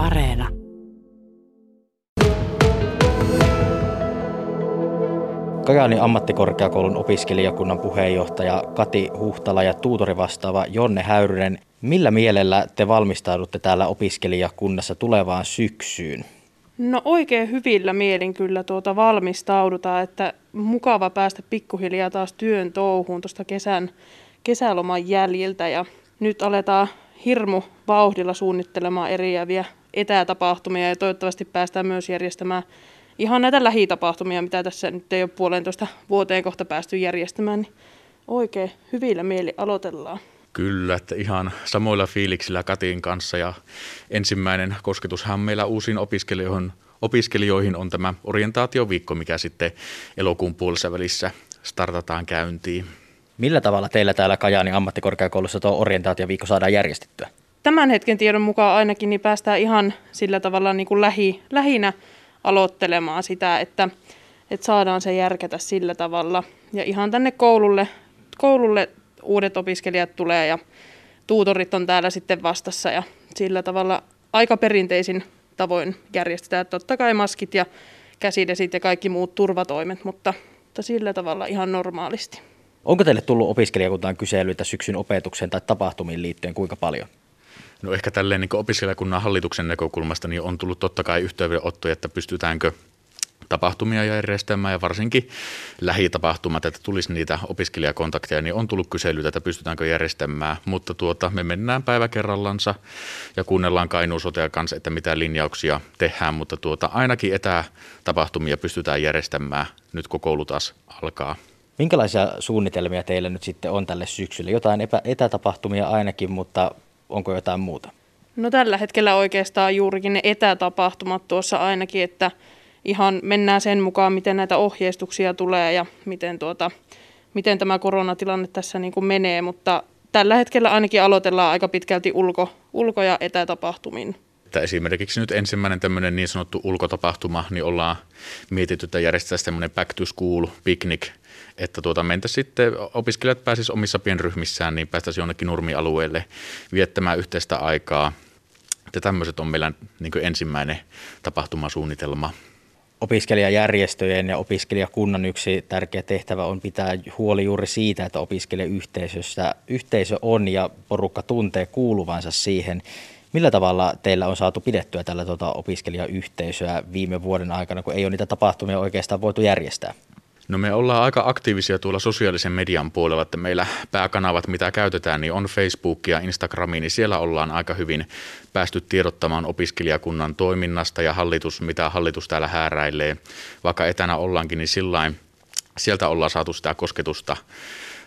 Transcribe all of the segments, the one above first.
Areena. Kajaanin ammattikorkeakoulun opiskelijakunnan puheenjohtaja Kati Huhtala ja tuutori vastaava Jonne Häyrynen. Millä mielellä te valmistaudutte täällä opiskelijakunnassa tulevaan syksyyn? No oikein hyvillä mielin kyllä tuota valmistaudutaan, että mukava päästä pikkuhiljaa taas työn touhuun tuosta kesän, kesäloman jäljiltä ja nyt aletaan hirmu vauhdilla suunnittelemaan eriäviä etätapahtumia ja toivottavasti päästään myös järjestämään ihan näitä lähitapahtumia, mitä tässä nyt ei ole puolentoista vuoteen kohta päästy järjestämään, niin oikein hyvillä mieli aloitellaan. Kyllä, että ihan samoilla fiiliksillä Katin kanssa ja ensimmäinen kosketushan meillä uusiin opiskelijoihin, opiskelijoihin on tämä orientaatioviikko, mikä sitten elokuun puolessa välissä startataan käyntiin. Millä tavalla teillä täällä Kajaanin ammattikorkeakoulussa tuo orientaatioviikko saadaan järjestettyä? Tämän hetken tiedon mukaan ainakin niin päästään ihan sillä tavalla niin kuin lähi, lähinä aloittelemaan sitä, että, että saadaan se järkätä sillä tavalla. Ja ihan tänne koululle, koululle uudet opiskelijat tulee ja tuutorit on täällä sitten vastassa ja sillä tavalla aika perinteisin tavoin järjestetään. Totta kai maskit ja käsidesit ja kaikki muut turvatoimet, mutta, mutta sillä tavalla ihan normaalisti. Onko teille tullut opiskelijakuntaan kyselyitä syksyn opetukseen tai tapahtumiin liittyen kuinka paljon? No ehkä tälleen niin opiskelijakunnan hallituksen näkökulmasta niin on tullut totta kai yhteydenottoja, että pystytäänkö tapahtumia järjestämään ja varsinkin lähitapahtumat, että tulisi niitä opiskelijakontakteja, niin on tullut kyselyitä, että pystytäänkö järjestämään, mutta tuota, me mennään päivä kerrallansa ja kuunnellaan Kainuusotea kanssa, että mitä linjauksia tehdään, mutta tuota, ainakin etätapahtumia pystytään järjestämään nyt kun koulu taas alkaa. Minkälaisia suunnitelmia teillä nyt sitten on tälle syksylle? Jotain epä- etätapahtumia ainakin, mutta onko jotain muuta? No tällä hetkellä oikeastaan juurikin ne etätapahtumat tuossa ainakin, että ihan mennään sen mukaan, miten näitä ohjeistuksia tulee ja miten, tuota, miten tämä koronatilanne tässä niin kuin menee, mutta tällä hetkellä ainakin aloitellaan aika pitkälti ulko, ulko- ja etätapahtumin. Että esimerkiksi nyt ensimmäinen tämmöinen niin sanottu ulkotapahtuma, niin ollaan mietitty, että järjestetään semmoinen back to school picnic, että tuota, mentä sitten, opiskelijat pääsisivät omissa pienryhmissään, niin päästäisiin jonnekin nurmialueelle viettämään yhteistä aikaa. Että tämmöiset on meillä niin ensimmäinen tapahtumasuunnitelma opiskelijajärjestöjen ja opiskelijakunnan yksi tärkeä tehtävä on pitää huoli juuri siitä, että opiskelijayhteisössä yhteisö on ja porukka tuntee kuuluvansa siihen. Millä tavalla teillä on saatu pidettyä tällä tuota opiskelijayhteisöä viime vuoden aikana, kun ei ole niitä tapahtumia oikeastaan voitu järjestää? No me ollaan aika aktiivisia tuolla sosiaalisen median puolella, että meillä pääkanavat, mitä käytetään, niin on Facebook ja Instagram, niin siellä ollaan aika hyvin päästy tiedottamaan opiskelijakunnan toiminnasta ja hallitus, mitä hallitus täällä hääräilee. Vaikka etänä ollaankin, niin sillain, sieltä ollaan saatu sitä kosketusta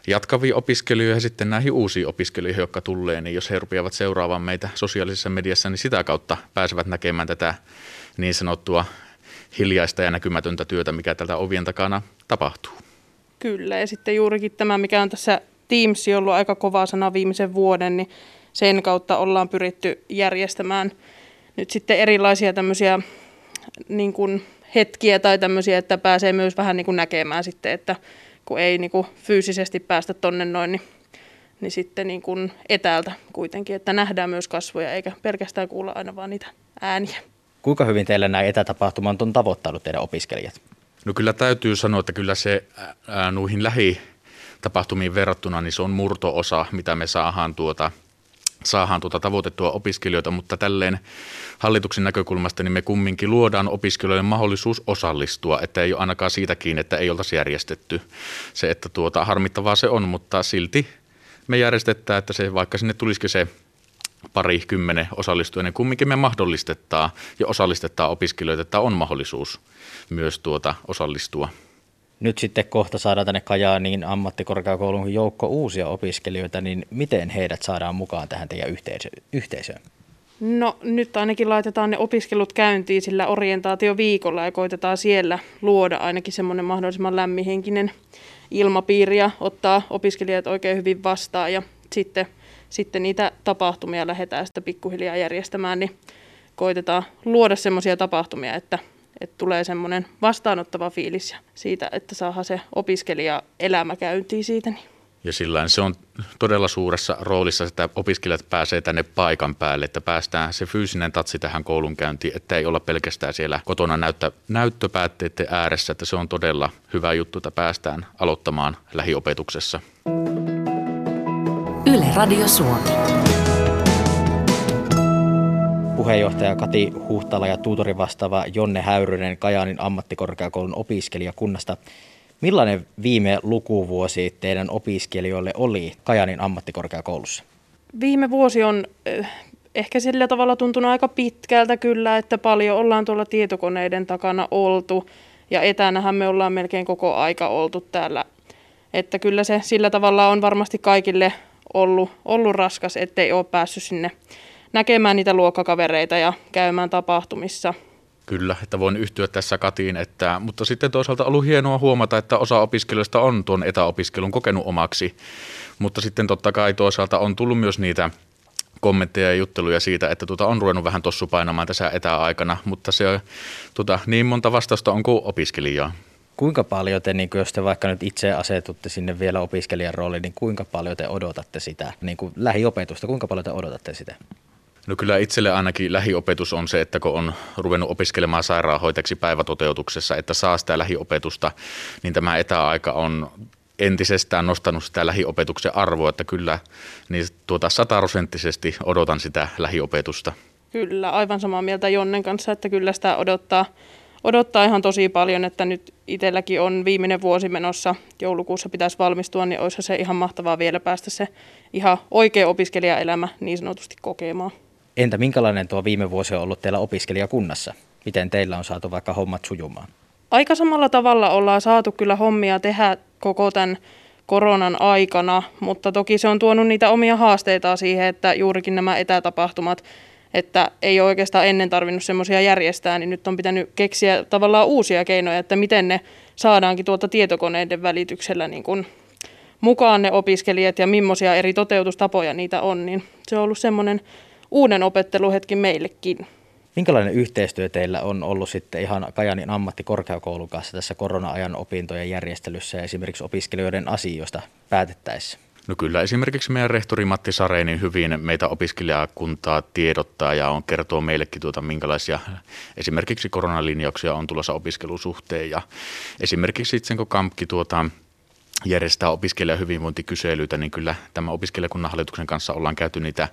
jatkaviin opiskelijoihin ja sitten näihin uusiin opiskelijoihin, jotka tulee, niin jos he rupeavat seuraamaan meitä sosiaalisessa mediassa, niin sitä kautta pääsevät näkemään tätä niin sanottua hiljaista ja näkymätöntä työtä, mikä tältä ovien takana tapahtuu. Kyllä, ja sitten juurikin tämä, mikä on tässä Teams ollut aika kova sana viimeisen vuoden, niin sen kautta ollaan pyritty järjestämään nyt sitten erilaisia tämmöisiä niin kuin hetkiä tai tämmöisiä, että pääsee myös vähän niin kuin näkemään sitten, että kun ei niin kuin fyysisesti päästä tonne noin, niin, niin sitten niin kuin etäältä kuitenkin, että nähdään myös kasvoja eikä pelkästään kuulla aina vaan niitä ääniä. Kuinka hyvin teillä nämä etätapahtumat on tavoittanut teidän opiskelijat? No kyllä täytyy sanoa, että kyllä se ää, nuihin lähitapahtumiin verrattuna, niin se on murtoosa, mitä me saadaan tuota, saadaan tuota tavoitettua opiskelijoita, mutta tälleen hallituksen näkökulmasta niin me kumminkin luodaan opiskelijoille mahdollisuus osallistua, että ei ole ainakaan siitä kiinni, että ei oltaisi järjestetty. Se, että tuota, harmittavaa se on, mutta silti me järjestetään, että se, vaikka sinne tulisikin se pari kymmenen osallistujaa, niin kumminkin me mahdollistetaan ja osallistetaan opiskelijoita, että on mahdollisuus myös tuota osallistua. Nyt sitten kohta saadaan tänne Kajaaniin ammattikorkeakoulun joukko uusia opiskelijoita, niin miten heidät saadaan mukaan tähän teidän yhteisöön? No nyt ainakin laitetaan ne opiskelut käyntiin sillä orientaatioviikolla ja koitetaan siellä luoda ainakin semmoinen mahdollisimman lämmihenkinen ilmapiiri ja ottaa opiskelijat oikein hyvin vastaan ja sitten – sitten niitä tapahtumia lähdetään sitten pikkuhiljaa järjestämään, niin koitetaan luoda semmoisia tapahtumia, että, että tulee semmoinen vastaanottava fiilis siitä, että saadaan se opiskelija elämä käyntiin siitä. Niin. Ja sillä se on todella suuressa roolissa, että opiskelijat pääsee tänne paikan päälle, että päästään se fyysinen tatsi tähän koulunkäyntiin, että ei olla pelkästään siellä kotona näyttö, näyttöpäätteiden ääressä, että se on todella hyvä juttu, että päästään aloittamaan lähiopetuksessa. Yle Radio Suomi. Puheenjohtaja Kati Huhtala ja tuutori vastaava Jonne Häyrynen Kajaanin ammattikorkeakoulun opiskelijakunnasta. Millainen viime lukuvuosi teidän opiskelijoille oli Kajanin ammattikorkeakoulussa? Viime vuosi on eh, ehkä sillä tavalla tuntunut aika pitkältä kyllä, että paljon ollaan tuolla tietokoneiden takana oltu ja etänähän me ollaan melkein koko aika oltu täällä. Että kyllä se sillä tavalla on varmasti kaikille ollut, ollut raskas, ettei ole päässyt sinne näkemään niitä luokkakavereita ja käymään tapahtumissa. Kyllä, että voin yhtyä tässä Katiin, että, mutta sitten toisaalta ollut hienoa huomata, että osa opiskelijoista on tuon etäopiskelun kokenut omaksi, mutta sitten totta kai toisaalta on tullut myös niitä kommentteja ja jutteluja siitä, että tuota on ruvennut vähän tossu painamaan tässä etäaikana, mutta se tuota, niin monta vastausta on kuin opiskelijaa. Kuinka paljon te, niin jos te vaikka nyt itse asetutte sinne vielä opiskelijan rooliin, niin kuinka paljon te odotatte sitä niin kuin lähiopetusta, kuinka paljon te odotatte sitä? No kyllä itselle ainakin lähiopetus on se, että kun on ruvennut opiskelemaan sairaanhoitajaksi päivätoteutuksessa, että saa sitä lähiopetusta, niin tämä etäaika on entisestään nostanut sitä lähiopetuksen arvoa, että kyllä niin tuota sataprosenttisesti odotan sitä lähiopetusta. Kyllä, aivan samaa mieltä Jonnen kanssa, että kyllä sitä odottaa, odottaa ihan tosi paljon, että nyt itselläkin on viimeinen vuosi menossa, joulukuussa pitäisi valmistua, niin olisi se ihan mahtavaa vielä päästä se ihan oikea opiskelijaelämä niin sanotusti kokemaan. Entä minkälainen tuo viime vuosi on ollut teillä opiskelijakunnassa? Miten teillä on saatu vaikka hommat sujumaan? Aika samalla tavalla ollaan saatu kyllä hommia tehdä koko tämän koronan aikana, mutta toki se on tuonut niitä omia haasteita siihen, että juurikin nämä etätapahtumat, että ei ole oikeastaan ennen tarvinnut semmoisia järjestää, niin nyt on pitänyt keksiä tavallaan uusia keinoja, että miten ne saadaankin tuolta tietokoneiden välityksellä niin kuin mukaan ne opiskelijat ja millaisia eri toteutustapoja niitä on, niin se on ollut semmoinen uuden opetteluhetki meillekin. Minkälainen yhteistyö teillä on ollut sitten ihan Kajanin ammattikorkeakoulun kanssa tässä korona-ajan opintojen järjestelyssä ja esimerkiksi opiskelijoiden asioista päätettäessä? No kyllä esimerkiksi meidän rehtori Matti Sareini hyvin meitä opiskelijakuntaa tiedottaa ja on kertoo meillekin tuota, minkälaisia esimerkiksi koronalinjauksia on tulossa opiskelusuhteen ja esimerkiksi sitten kun Kampki tuota, järjestää opiskelijan hyvinvointikyselyitä, niin kyllä tämä opiskelijakunnan hallituksen kanssa ollaan käyty niitä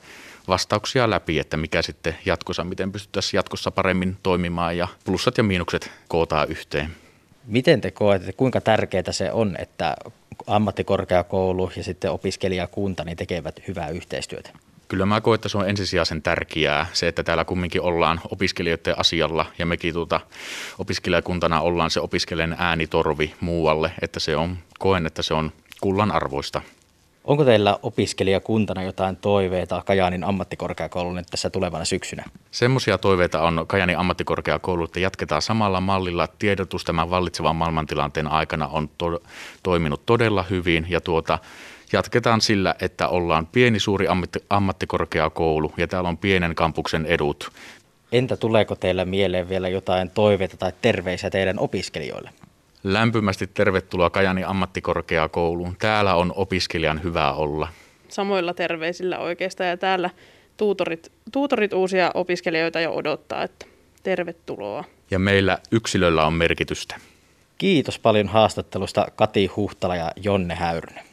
vastauksia läpi, että mikä sitten jatkossa, miten pystyttäisiin jatkossa paremmin toimimaan ja plussat ja miinukset kootaan yhteen. Miten te koette, kuinka tärkeää se on, että ammattikorkeakoulu ja sitten opiskelijakunta niin tekevät hyvää yhteistyötä? Kyllä mä koen, että se on ensisijaisen tärkeää, se, että täällä kumminkin ollaan opiskelijoiden asialla ja mekin tuota, opiskelijakuntana ollaan se opiskelijan äänitorvi muualle, että se on, koen, että se on kullan arvoista. Onko teillä opiskelijakuntana jotain toiveita Kajaanin ammattikorkeakoulun tässä tulevana syksynä? Semmoisia toiveita on Kajaanin ammattikorkeakoulu, että jatketaan samalla mallilla. Tiedotus tämän vallitsevan maailmantilanteen aikana on to- toiminut todella hyvin ja tuota, jatketaan sillä, että ollaan pieni suuri ammatti- ammattikorkeakoulu ja täällä on pienen kampuksen edut. Entä tuleeko teillä mieleen vielä jotain toiveita tai terveisiä teidän opiskelijoille? Lämpimästi tervetuloa Kajani ammattikorkeakouluun. Täällä on opiskelijan hyvä olla. Samoilla terveisillä oikeastaan ja täällä tuutorit, tuutorit uusia opiskelijoita jo odottaa, että tervetuloa. Ja meillä yksilöllä on merkitystä. Kiitos paljon haastattelusta Kati Huhtala ja Jonne Häyrynen.